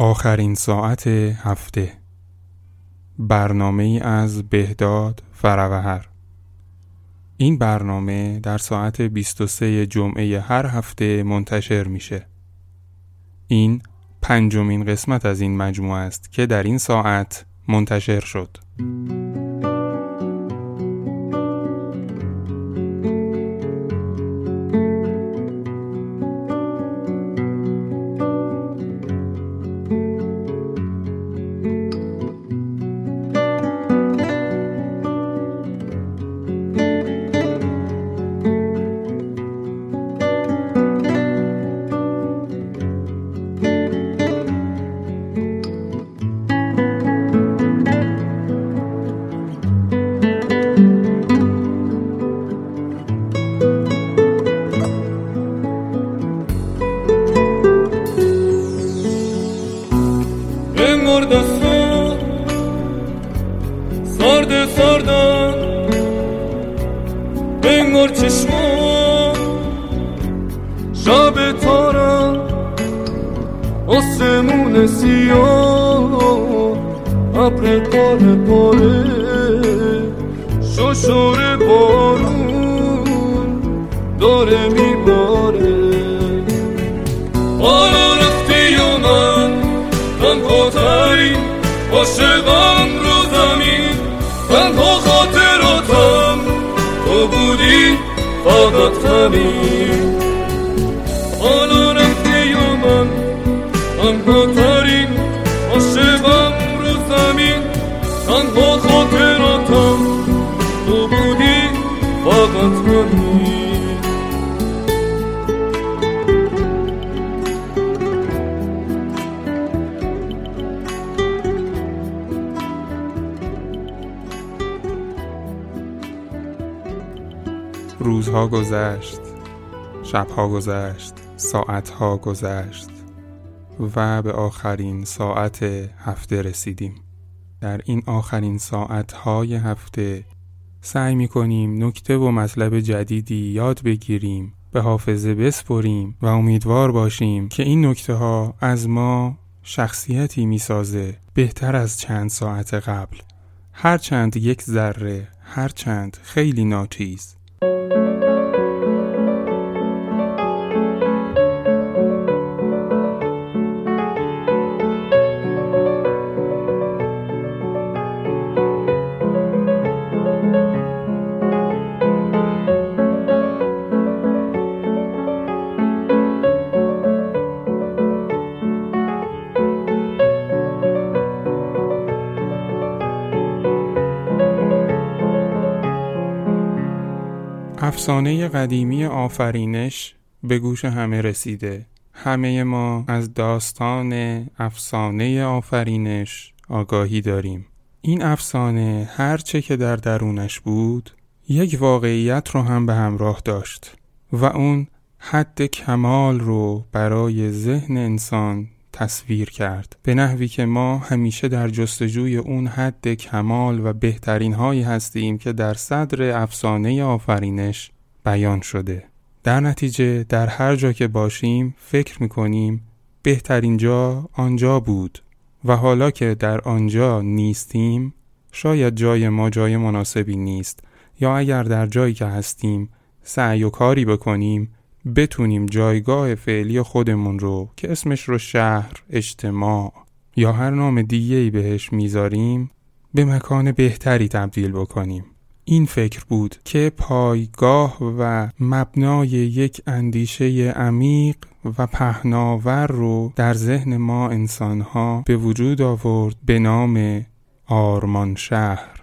آخرین ساعت هفته. برنامه از بهداد فروهر این برنامه در ساعت 23 جمعه هر هفته منتشر میشه. این پنجمین قسمت از این مجموعه است که در این ساعت منتشر شد. ابر پاره پاره. ششور بارون داره میباره. حالا رفتی و من تنها ترین عاشقم فقط همین حالا رفتی و من تنها گذشت شبها گذشت ساعتها گذشت و به آخرین ساعت هفته رسیدیم. در این آخرین ساعتهای هفته سعی می کنیم نکته و مطلب جدیدی یاد بگیریم به حافظه بسپریم و امیدوار باشیم که این نکته ها از ما شخصیتی می سازه بهتر از چند ساعت قبل. هرچند یک ذره هرچند خیلی ناچیز. افسانه قدیمی آفرینش به گوش همه رسیده. همه ما از داستان افسانه آفرینش آگاهی داریم. این افسانه هرچه که در درونش بود یک واقعیت رو هم به همراه داشت و اون حد کمال رو برای ذهن انسان تصویر کرد. به نحوی که ما همیشه در جستجوی اون حد کمال و بهترین هایی هستیم که در صدر افسانه آفرینش بیان شده. در نتیجه در هر جا که باشیم فکر می‌کنیم بهترین جا آنجا بود و حالا که در آنجا نیستیم شاید جای ما جای مناسبی نیست. یا اگر در جایی که هستیم سعی و کاری بکنیم بتونیم جایگاه فعلی خودمون رو که اسمش رو شهر، اجتماع یا هر نام دیگه ای بهش می‌ذاریم به مکان بهتری تبدیل بکنیم. این فکر بود که پایگاه و مبنای یک اندیشه عمیق و پهناور رو در ذهن ما انسانها به وجود آورد به نام آرمان شهر.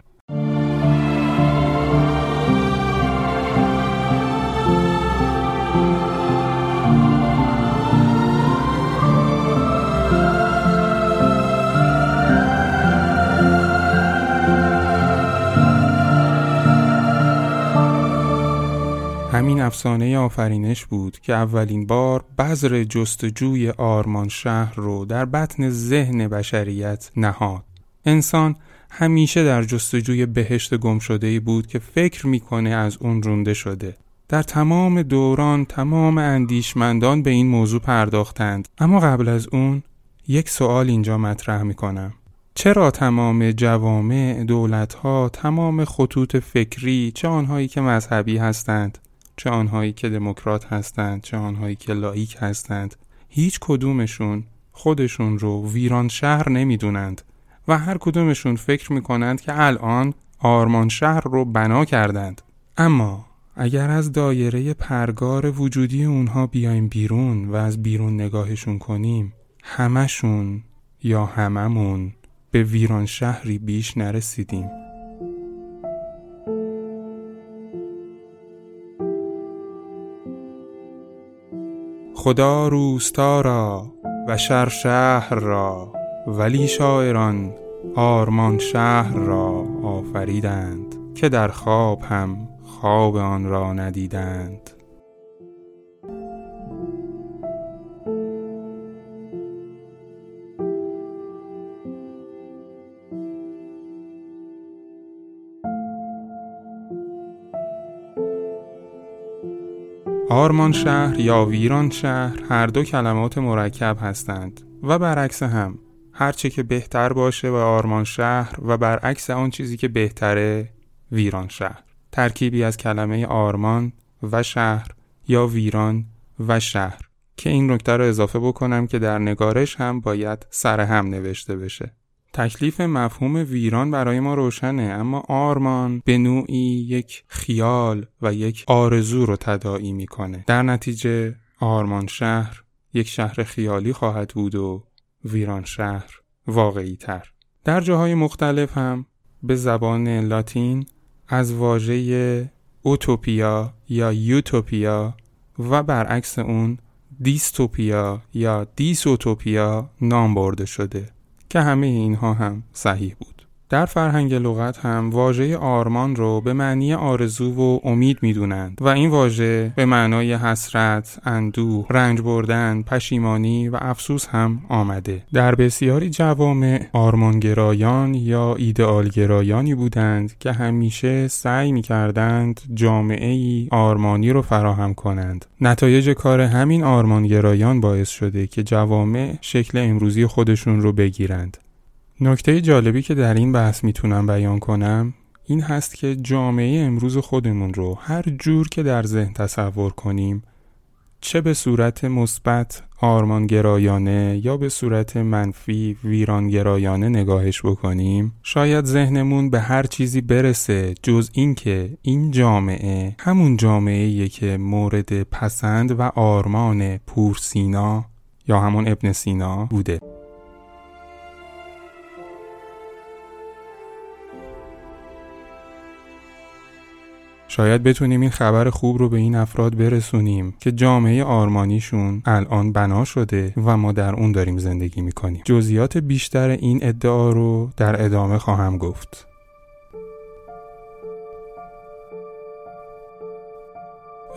همین افسانه آفرینش بود که اولین بار بذر جستجوی آرمان شهر رو در بطن ذهن بشریت نهاد. انسان همیشه در جستجوی بهشت گم شده بود که فکر می‌کنه از اون رونده شده. در تمام دوران تمام اندیشمندان به این موضوع پرداختند اما قبل از اون یک سوال اینجا مطرح می کنم. چرا تمام جوامع، دولتها، تمام خطوط فکری، چه آنهایی که مذهبی هستند، چه آنهایی که دموکرات هستند، چه آنهایی که لایک هستند، هیچ کدومشون خودشون رو ویران شهر نمی‌دونند و هر کدومشون فکر می‌کنند که الان آرمان شهر رو بنا کردند. اما اگر از دایره پرگار وجودی اونها بیایم بیرون و از بیرون نگاهشون کنیم همشون یا هممون به ویران شهری بیش نرسیدیم خدا روستا را و شر شهر را ولی شاعران آرمان شهر را آفریدند که در خواب هم خواب آن را ندیدند. آرمان شهر یا ویران شهر هر دو کلمات مرکب هستند و برعکس هم هرچه که بهتر باشه و آرمان شهر و برعکس آن چیزی که بهتره ویران شهر. ترکیبی از کلمه آرمان و شهر یا ویران و شهر. که این نکته رو اضافه بکنم که در نگارش هم باید سر هم نوشته بشه. تکلیف مفهوم ویران برای ما روشنه اما آرمان به نوعی یک خیال و یک آرزو رو تداعی می‌کنه. در نتیجه آرمان شهر یک شهر خیالی خواهد بود و ویران شهر واقعی تر در جاهای مختلف هم به زبان لاتین از واژه اوتوپیا یا یوتوپیا و برعکس اون دیستوپیا یا دیسوتوپیا نام برده شده. که همه اینها هم صحیح بود. در فرهنگ لغت هم واژه آرمان رو به معنی آرزو و امید می‌دونند و این واژه به معنای حسرت، اندوه، رنج بردن، پشیمانی و افسوس هم آمده. در بسیاری جوامع آرمانگرایان یا ایدئالگرایانی بودند که همیشه سعی می‌کردند جامعه ای آرمانی رو فراهم کنند. نتایج کار همین آرمانگرایان باعث شده که جوامع شکل امروزی خودشون رو بگیرند. نکته جالبی که در این بحث می‌تونم بیان کنم این هست که جامعه امروز خودمون رو هر جور که در ذهن تصور کنیم چه به صورت مثبت آرمانگرایانه یا به صورت منفی ویرانگرایانه نگاهش بکنیم شاید ذهنمون به هر چیزی برسه جز اینکه این جامعه همون جامعه که مورد پسند و آرمان پورسینا یا همون ابن سینا بوده. شاید بتونیم این خبر خوب رو به این افراد برسونیم که جامعه آرمانیشون الان بنا شده و ما در اون داریم زندگی می‌کنیم. جزئیات بیشتر این ادعا رو در ادامه خواهم گفت.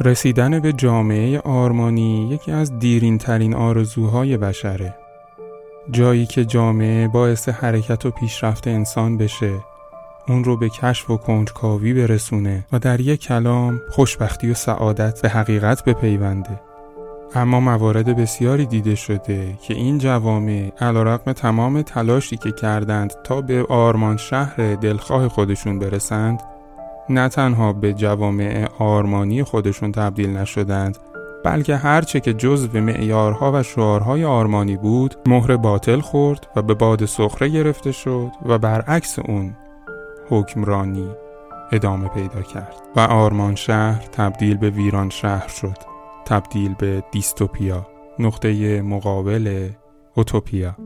رسیدن به جامعه آرمانی یکی از دیرین ترین آرزوهای بشره. جایی که جامعه باعث حرکت و پیشرفت انسان بشه اون رو به کشف و کنجکاوی برسونه و در یک کلام خوشبختی و سعادت به حقیقت بپیونده. اما موارد بسیاری دیده شده که این جوامع علیرغم تمام تلاشی که کردند تا به آرمان شهر دلخواه خودشون برسند نه تنها به جوامع آرمانی خودشون تبدیل نشدند بلکه هرچه که جزو معیارها و شعارهای آرمانی بود مهر باطل خورد و به باد سخره گرفته شد و برعکس اون حکمرانی ادامه پیدا کرد و آرمان شهر تبدیل به ویران شهر شد. تبدیل به دیستوپیا نقطه مقابل اوتوپیا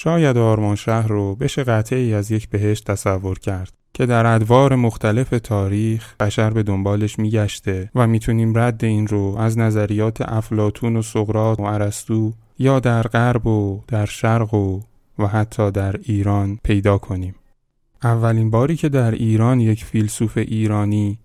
شاید آرمان شهر رو بشه قطعی از یک بهشت تصور کرد که در ادوار مختلف تاریخ بشر به دنبالش میگشته و می‌تونیم رد این رو از نظریات افلاتون و سقراط و ارسطو یا در غرب و در شرق و و حتی در ایران پیدا کنیم. اولین باری که در ایران یک فیلسوف ایرانی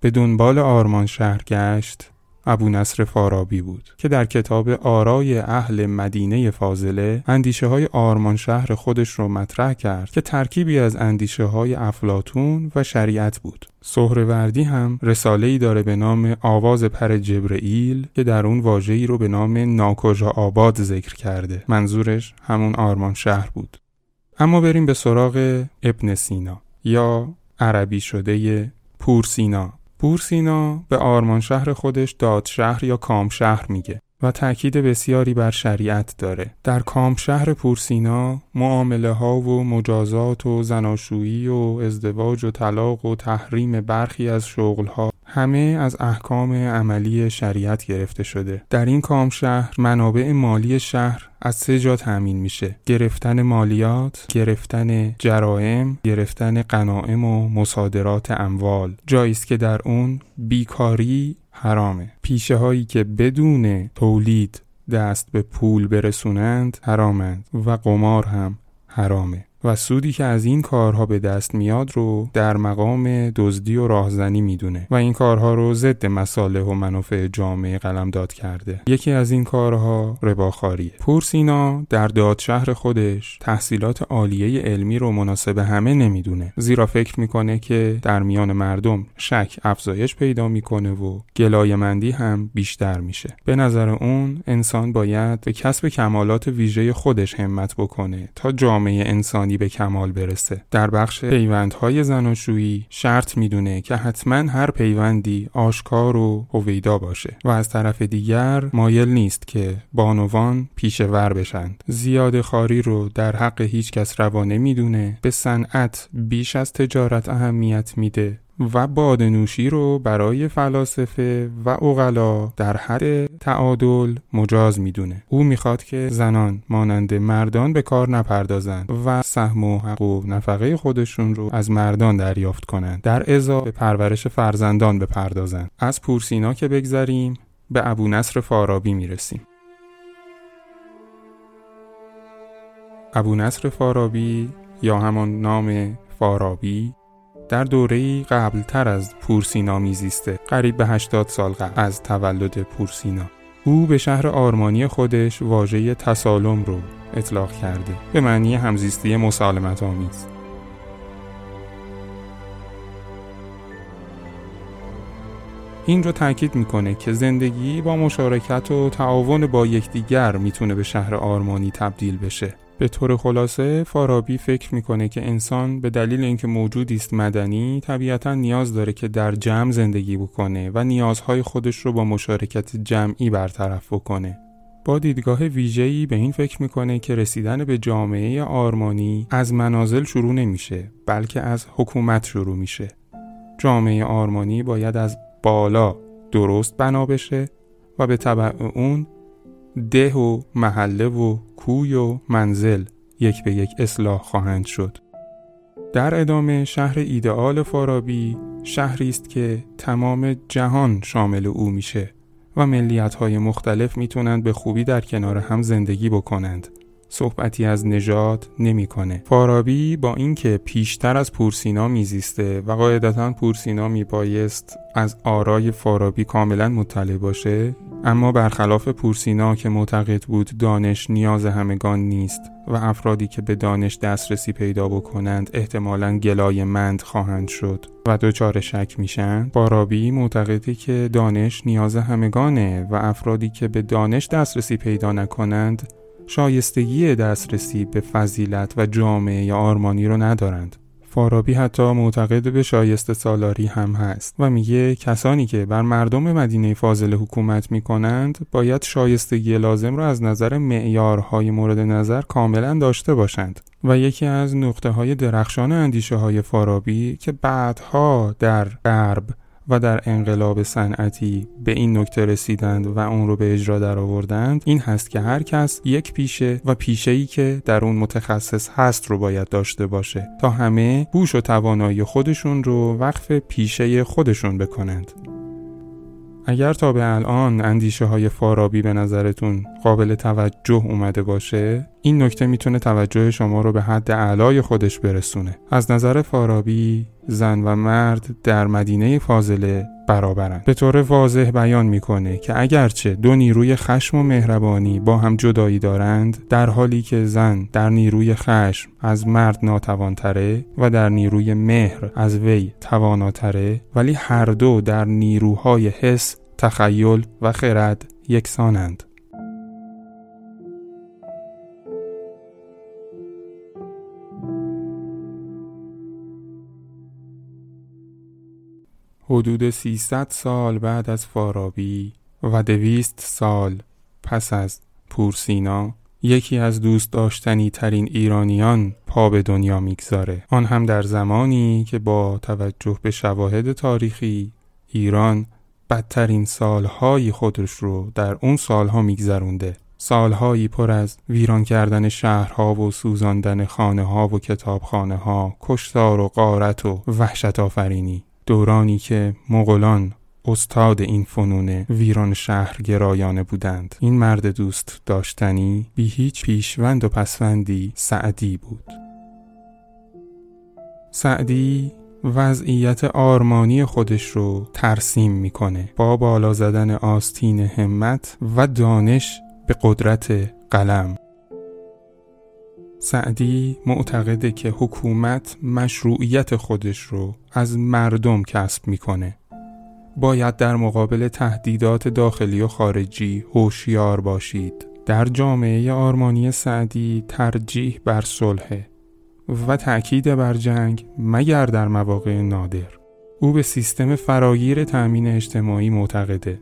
به دنبال آرمان شهر گشت ابو نصر فارابی بود که در کتاب آرای اهل مدینه فاضله اندیشه های آرمان شهر خودش رو مطرح کرد که ترکیبی از اندیشه های افلاتون و شریعت بود. سهروردی هم رساله ای داره به نام آواز پر جبرئیل که در اون واژه‌ای رو به نام ناکجا آباد ذکر کرده. منظورش همون آرمان شهر بود. اما بریم به سراغ ابن سینا یا عربی شده پورسینا پورسینا به آرمان شهر خودش داد شهر یا کام شهر میگه و تاکید بسیاری بر شریعت داره. در کام شهر پورسینا معامله ها و مجازات و زناشویی و ازدواج و طلاق و تحریم برخی از شغل ها همه از احکام عملی شریعت گرفته شده. در این کام شهر منابع مالی شهر از سه جا تأمین میشه. گرفتن مالیات گرفتن جرائم گرفتن غنائم و مصادرات اموال. جایی است که در اون بیکاری حرامه. پیشه هایی که بدون تولید دست به پول برسونند حرامند و قمار هم حرامه. و سودی که از این کارها به دست میاد رو در مقام دزدی و راهزنی می‌دونه و این کارها رو ضد مصالح و منافع جامعه قلمداد کرده. یکی از این کارها رباخاریه. پورسینا در دادشهر خودش تحصیلات عالیه علمی رو مناسب همه نمی‌دونه. زیرا فکر می‌کنه که در میان مردم شک افزایش پیدا می‌کنه و گلایمندی هم بیشتر میشه. به نظر اون انسان باید به کسب کمالات ویژه خودش همت بکنه تا جامعه انسانی به کمال برسه. در بخش پیوندهای زناشویی شرط می‌دونه که حتما هر پیوندی آشکار و هویدا باشه و از طرف دیگر مایل نیست که بانوان پیش ور بشند. زیاد خاری رو در حق هیچ کس روا نمی‌دونه به صنعت بیش از تجارت اهمیت میده. و بادنوشی رو برای فلاسفه و اغلا در حد تعادل مجاز می‌دونه. او می‌خواد که زنان مانند مردان به کار نپردازند و سهم و حق و نفقه خودشون رو از مردان دریافت کنند. در ازا به پرورش فرزندان بپردازند. از پورسینا که بگذریم به ابو نصر فارابی می‌رسیم. ابو نصر فارابی یا همان نام فارابی در دوره قبل تر از پورسینا میزیسته قریب به 80 سال قبل از تولد پورسینا. او به شهر آرمانی خودش واژه تسالم رو اطلاق کرده به معنی همزیستی مسالمت آمیز این رو تاکید می‌کنه که زندگی با مشارکت و تعاون با یکدیگر می‌تونه به شهر آرمانی تبدیل بشه. به طور خلاصه فارابی فکر می‌کنه که انسان به دلیل اینکه موجودی است مدنی طبیعتا نیاز داره که در جمع زندگی بکنه و نیازهای خودش رو با مشارکت جمعی برطرف بکنه. با دیدگاه ویژه‌ای به این فکر می‌کنه که رسیدن به جامعه آرمانی از منازل شروع نمیشه بلکه از حکومت شروع میشه. جامعه آرمانی باید از بالا درست بنا بشه و به طبع اون ده و محله و کوی و منزل یک به یک اصلاح خواهند شد در ادامه شهر ایدئال فارابی شهری است که تمام جهان شامل او میشه و ملیت های مختلف می‌تونند به خوبی در کنار هم زندگی بکنند صحبتی از نژاد نمی‌کنه. فارابی با اینکه پیشتر از پورسینا میزیسته و قاعدتا پورسینا میبایست از آرای فارابی کاملا مطلع باشه اما برخلاف پورسینا که معتقد بود دانش نیاز همگان نیست و افرادی که به دانش دسترسی پیدا بکنند احتمالا گلای مند خواهند شد و دچار شک میشن فارابی معتقده که دانش نیاز همگانه و افرادی که به دانش دسترسی پیدا نکنند شایستگی دسترسی به فضیلت و جامعه آرمانی رو ندارند. فارابی حتی معتقد به شایسته سالاری هم هست و میگه کسانی که بر مردم مدینه فاضل حکومت می‌کنند باید شایستگی لازم را از نظر معیارهای مورد نظر کاملا داشته باشند و یکی از نقطه های درخشان اندیشه های فارابی که بعدها در غرب و در انقلاب صنعتی به این نکته رسیدند و اون رو به اجرا در آوردند این هست که هر کس یک پیشه و پیشه‌ای که در اون متخصص هست رو باید داشته باشه تا همه هوش و توانایی خودشون رو وقف پیشه خودشون بکنند. اگر تا به الان اندیشه های فارابی به نظرتون قابل توجه اومده باشه این نکته می‌تونه توجه شما رو به حد اعلای خودش برسونه. از نظر فارابی زن و مرد در مدینه فاضله برابرند. به طور واضح بیان می‌کنه که اگرچه دو نیروی خشم و مهربانی با هم جدایی دارند در حالی که زن در نیروی خشم از مرد ناتوانتره و در نیروی مهر از وی تواناتره ولی هر دو در نیروهای حس تخیل و خرد یکسانند. حدود 300 سال بعد از فارابی و دویست سال پس از پورسینا یکی از دوست داشتنی ترین ایرانیان پا به دنیا می‌گذاره. آن هم در زمانی که با توجه به شواهد تاریخی ایران بدترین سالهای خودش رو در اون سالها میگذرونده. سالهایی پر از ویران کردن شهرها و سوزاندن خانه ها و کتابخانه ها کشتار و قارت و وحشت آفرینی دورانی که مغولان استاد این فنون ویران شهر گرایانه بودند. این مرد دوست داشتنی بی هیچ پیشوند و پسوندی سعدی بود. سعدی وضعیت آرمانی خودش رو ترسیم می‌کنه. با بالا زدن آستین همت و دانش به قدرت قلم. سعدی معتقده که حکومت مشروعیت خودش رو از مردم کسب می‌کنه. باید در مقابل تهدیدات داخلی و خارجی هوشیار باشید. در جامعه آرمانی سعدی ترجیح بر صلح و تأکید بر جنگ مگر در مواقع نادر. او به سیستم فراگیر تأمین اجتماعی معتقده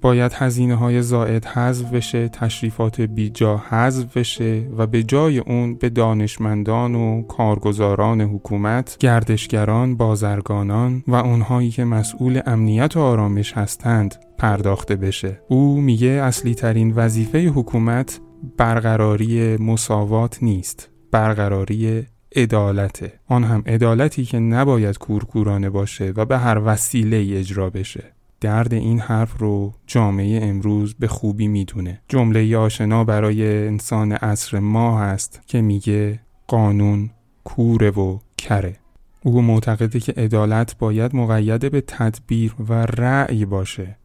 باید هزینه های زائد حذف بشه تشریفات بیجا حذف بشه و به جای اون به دانشمندان و کارگزاران حکومت گردشگران بازرگانان و اونهایی که مسئول امنیت و آرامش هستند پرداخته بشه. او میگه اصلی ترین وظیفه حکومت برقراری مساوات نیست برقراری عدالته. آن هم عدالتی که نباید کورکورانه باشه و به هر وسیله اجرا بشه. درد این حرف رو جامعه امروز به خوبی می‌دونه. جمله آشنا برای انسان عصر ما هست که میگه قانون کوره و کره. او معتقده که عدالت باید مقید به تدبیر و رأی باشه.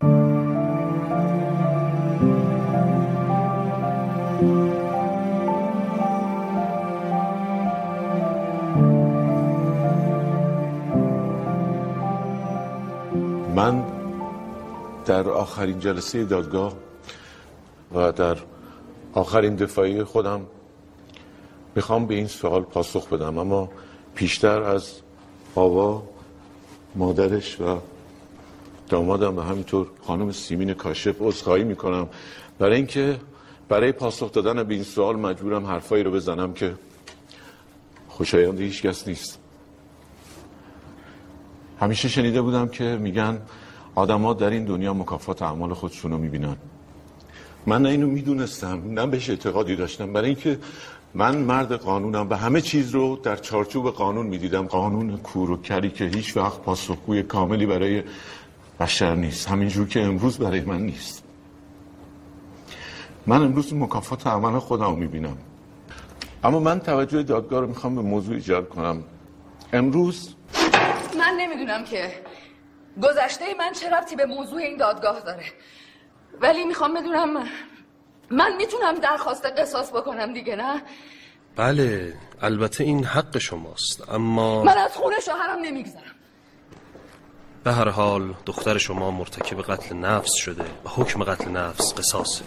در آخرین جلسه دادگاه و در آخرین دفاعی خودم می‌خوام به این سوال پاسخ بدم. اما پیشتر از آوا مادرش و دامادم و همینطور خانم سیمین کاشف عذرخواهی می‌کنم. برای اینکه برای پاسخ دادن به این سوال مجبورم حرفایی رو بزنم که خوشایند هیچ کس نیست. همیشه شنیده بودم که میگن آدما در این دنیا مکافات اعمال خودشونو می‌بینن. من نه اینو می‌دونستم نه بهش اعتقادی داشتم. برای اینکه من مرد قانونم و همه چیز رو در چارچوب قانون می‌دیدم. قانون کور و کری که هیچ وقت پاسخگوی کاملی برای بشر نیست. همینجور که امروز برای من نیست. من امروز مکافات عمل خودم می‌بینم. اما من توجه دادگاه رو می‌خوام به موضوع ایجاد کنم. امروز من نمی‌دونم که گذشته من چه ربطی به موضوع این دادگاه داره؟ ولی می‌خوام بدونم من می‌تونم درخواست قصاص بکنم دیگه نه؟ بله البته این حق شماست اما من از خونه شوهرم نمیگذرم. به هر حال دختر شما مرتکب قتل نفس شده و حکم قتل نفس قصاصه.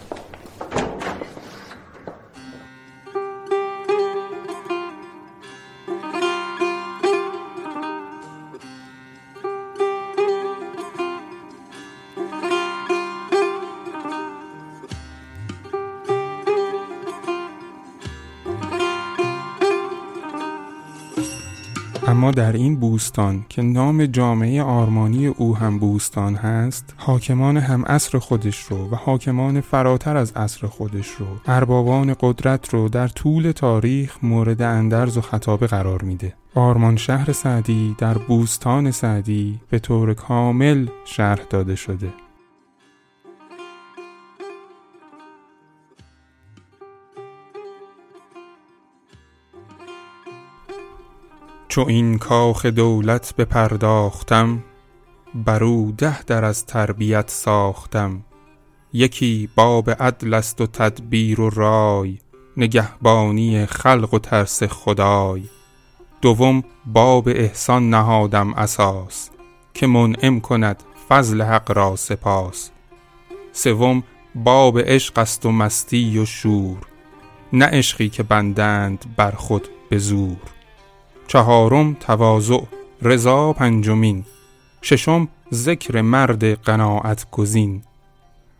اما در این بوستان که نام جامعه آرمانی او هم بوستان هست حاکمان هم اصر خودش رو و حاکمان فراتر از اصر خودش رو اربابان قدرت رو در طول تاریخ مورد اندرز و خطابه قرار میده. آرمان شهر سعدی در بوستان سعدی به طور کامل شرح داده شده. چو این کاخ دولت بپرداختم برو ده در از تربیت ساختم. یکی باب عدل است و تدبیر و رای نگهبانی خلق و ترس خدای. دوم باب احسان نهادم اساس که منعم کند فضل حق را سپاس. سوم باب عشق است و مستی و شور نه عشقی که بندند بر خود به زور. چهارم تواضع رضا پنجمین ششم ذکر مرد قناعت گزین.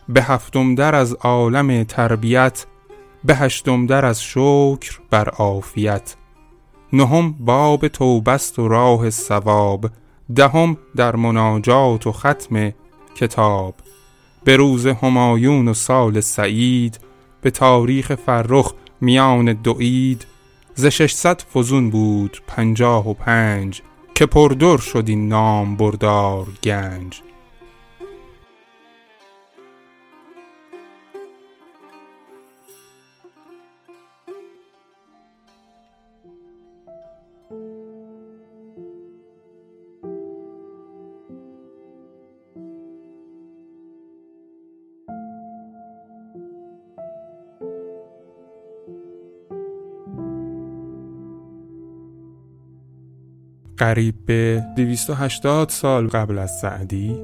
به هفتم در از عالم تربیت به هشتم در از شکر بر عافیت. نهم باب توبست و راه ثواب دهم در مناجات و ختم کتاب. به روز همایون و سال سعید به تاریخ فرخ میان دو اید ز ششصد فزون بود پنجاه و پنج که پردر شد این نام بردار گنج. قریب به 280 سال قبل از سعدی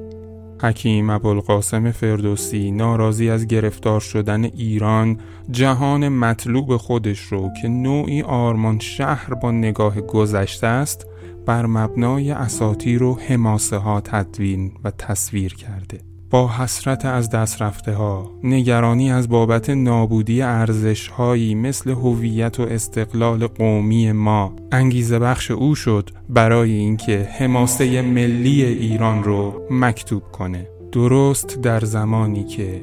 حکیم ابوالقاسم فردوسی ناراضی از گرفتار شدن ایران جهان مطلوب خودش رو که نوعی آرمان شهر با نگاه گذشته است بر مبنای اساطیر و حماسه ها تدوین و تصویر کرده. با حسرت از دست رفته ها نگرانی از بابت نابودی ارزش هایی مثل هویت و استقلال قومی ما. انگیزه بخش او شد برای اینکه حماسه ملی ایران رو مکتوب کنه. درست در زمانی که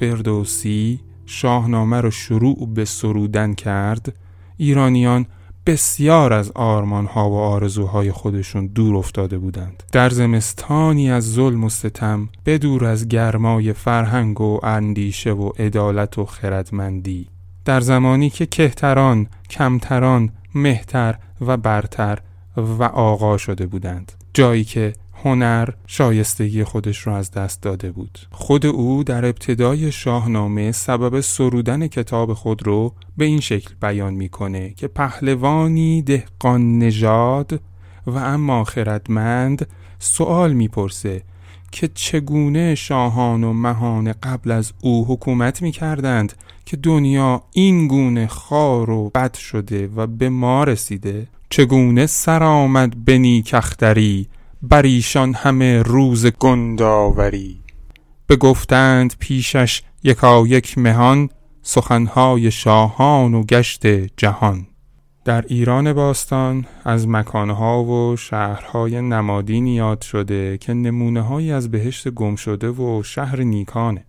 فردوسی شاهنامه رو شروع به سرودن کرد ایرانیان بسیار از آرمانها و آرزوهای خودشون دور افتاده بودند. در زمستانی از ظلم و ستم بدور از گرمای فرهنگ و اندیشه و عدالت و خردمندی. در زمانی که کهتران، کمتران، مهتر و برتر و آقا شده بودند. جایی که هنر شایستگی خودش را از دست داده بود. خود او در ابتدای شاهنامه سبب سرودن کتاب خود رو به این شکل بیان می‌کنه که پهلوانی دهقان نژاد و اما خردمند سوال می‌پرسه که چگونه شاهان و مهان قبل از او حکومت می کردند که دنیا این گونه خار و بد شده و به ما رسیده؟ چگونه سر آمد به نیکختری بر ایشان همه روز گنداوری گفتند پیشش یکایک مهان سخنهای شاهان و گشت جهان. در ایران باستان از مکانها و شهرهای نمادین یاد شده که نمونه از بهشت گم شده و شهر نیکانه.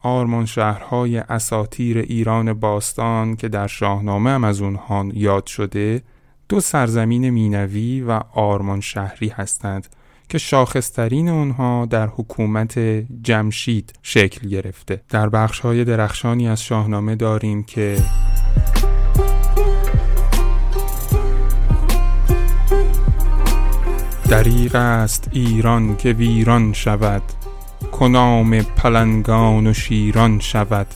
آرمان شهرهای اساتیر ایران باستان که در شاهنامه هم از اونها یاد شده دو سرزمین مینوی و آرمان شهری هستند. که شاخصترین اونها در حکومت جمشید شکل گرفته. در بخش های درخشانی از شاهنامه داریم که دریغ است ایران که ویران شود کنام پلنگان و شیران شود.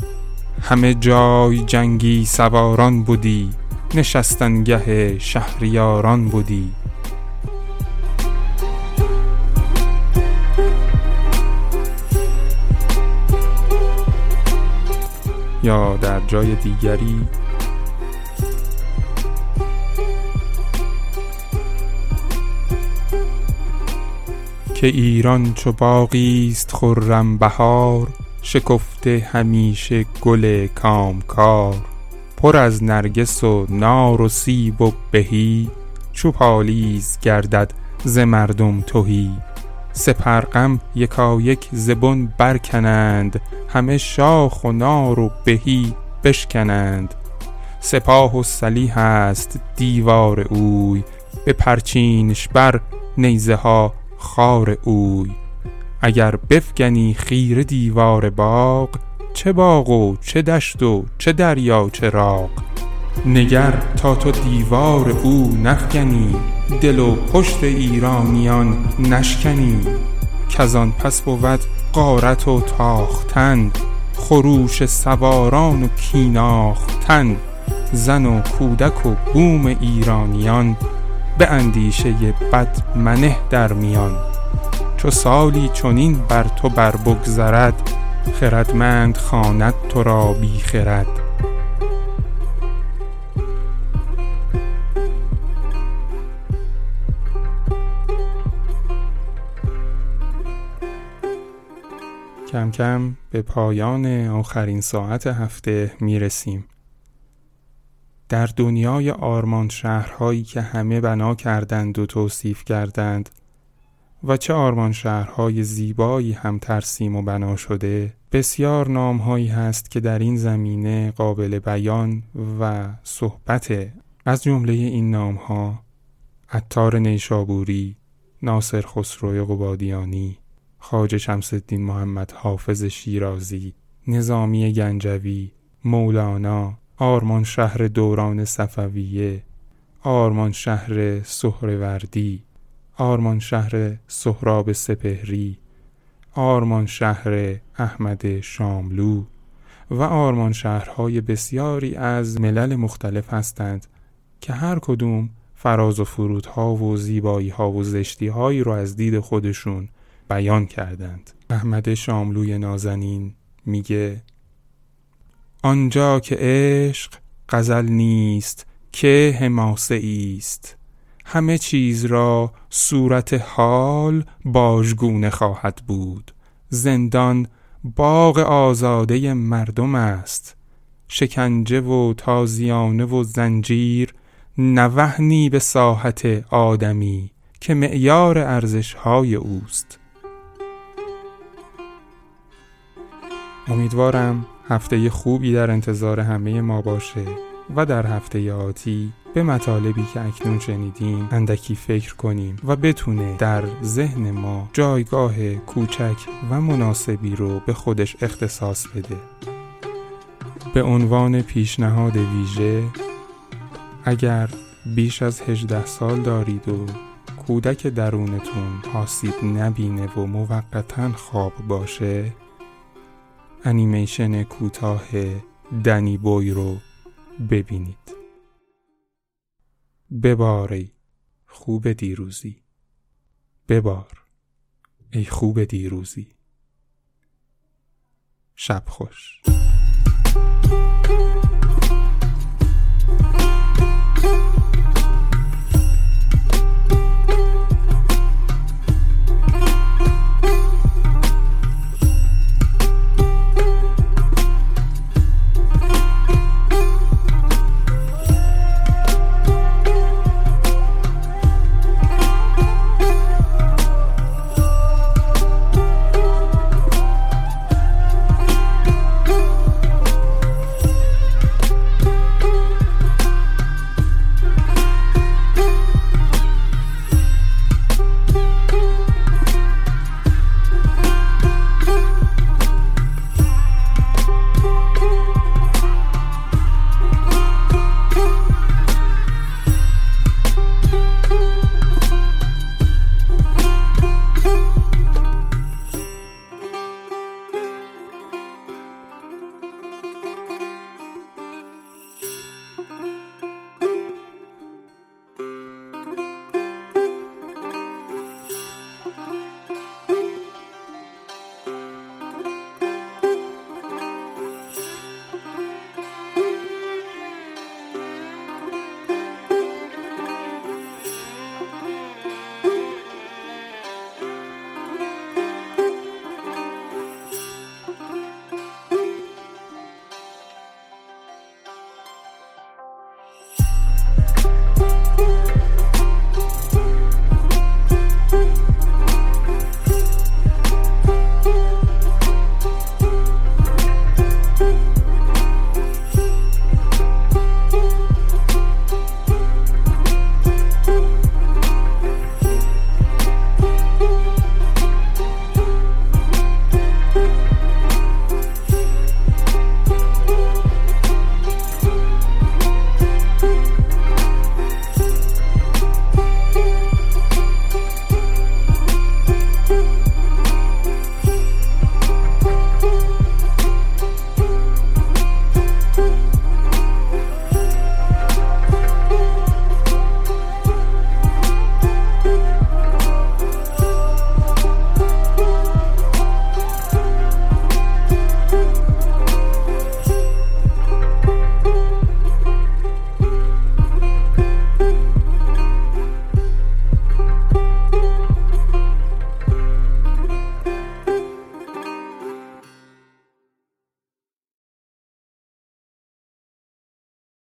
همه جای جنگی سواران بودی نشستنگه شهریاران بودی. یا در جای دیگری. که ایران چو باغی است خرم بهار شکفته همیشه گل کامکار. پر از نرگس و نار و سیب و بهی چو پالیز گردد ز مردم تهی. سپرغم یکایک زبون برکنند همه شاخ و نار و بهی بشکنند. سپاه و سلیح است دیوار اوی به پرچینش بر نیزه ها خار اوی. اگر بفگنی خیر دیوار باغ چه باغ و چه دشت و چه دریا چه راغ نگر تا تو دیوار او نفگنی دل و پشت ایرانیان نشکنی کزان پس بود قارت و تاختن. خروش سواران و کیناختن. زن و کودک و بوم ایرانیان به اندیشه بد منه در میان. چو سالی چنین بر تو بر بگذرد خردمند خواند تو را بی خرد. کم کم به پایان آخرین ساعت هفته می رسیم. در دنیای آرمان شهرهایی که همه بنا کردند و توصیف کردند و چه آرمان شهرهای زیبایی هم ترسیم و بنا شده بسیار نامهایی هست که در این زمینه قابل بیان و صحبت از جمله این نامها عطار نیشابوری ناصر خسرو قبادیانی خاج شمس الدین محمد حافظ شیرازی نظامی گنجوی مولانا آرمان شهر دوران صفویه آرمان شهر سهروردی آرمان شهر سهراب سپهری آرمان شهر احمد شاملو و آرمان شهرهای بسیاری از ملل مختلف هستند که هر کدوم فراز و فرودها و زیبایی ها و زشتی هایی رو از دید خودشون بیان کردند. احمد شاملوی نازنین میگه آنجا که عشق غزل نیست که حماسه است همه چیز را صورت حال باژگونه خواهد بود. زندان باغ آزاده مردم است. شکنجه و تازیانه و زنجیر نوهنی به ساحت آدمی که معیار ارزشهای اوست. امیدوارم هفته خوبی در انتظار همه ما باشه و در هفته آتی به مطالبی که اکنون شنیدیم اندکی فکر کنیم و بتونه در ذهن ما جایگاه کوچک و مناسبی رو به خودش اختصاص بده. به عنوان پیشنهاد ویژه اگر بیش از 18 سال دارید و کودک درونتون آسیب نبینه و موقتا خواب باشه انیمیشن کوتاه دنی بوی رو ببینید. بباری خوب دیروزی. ببار ای خوب دیروزی. شب خوش. thank you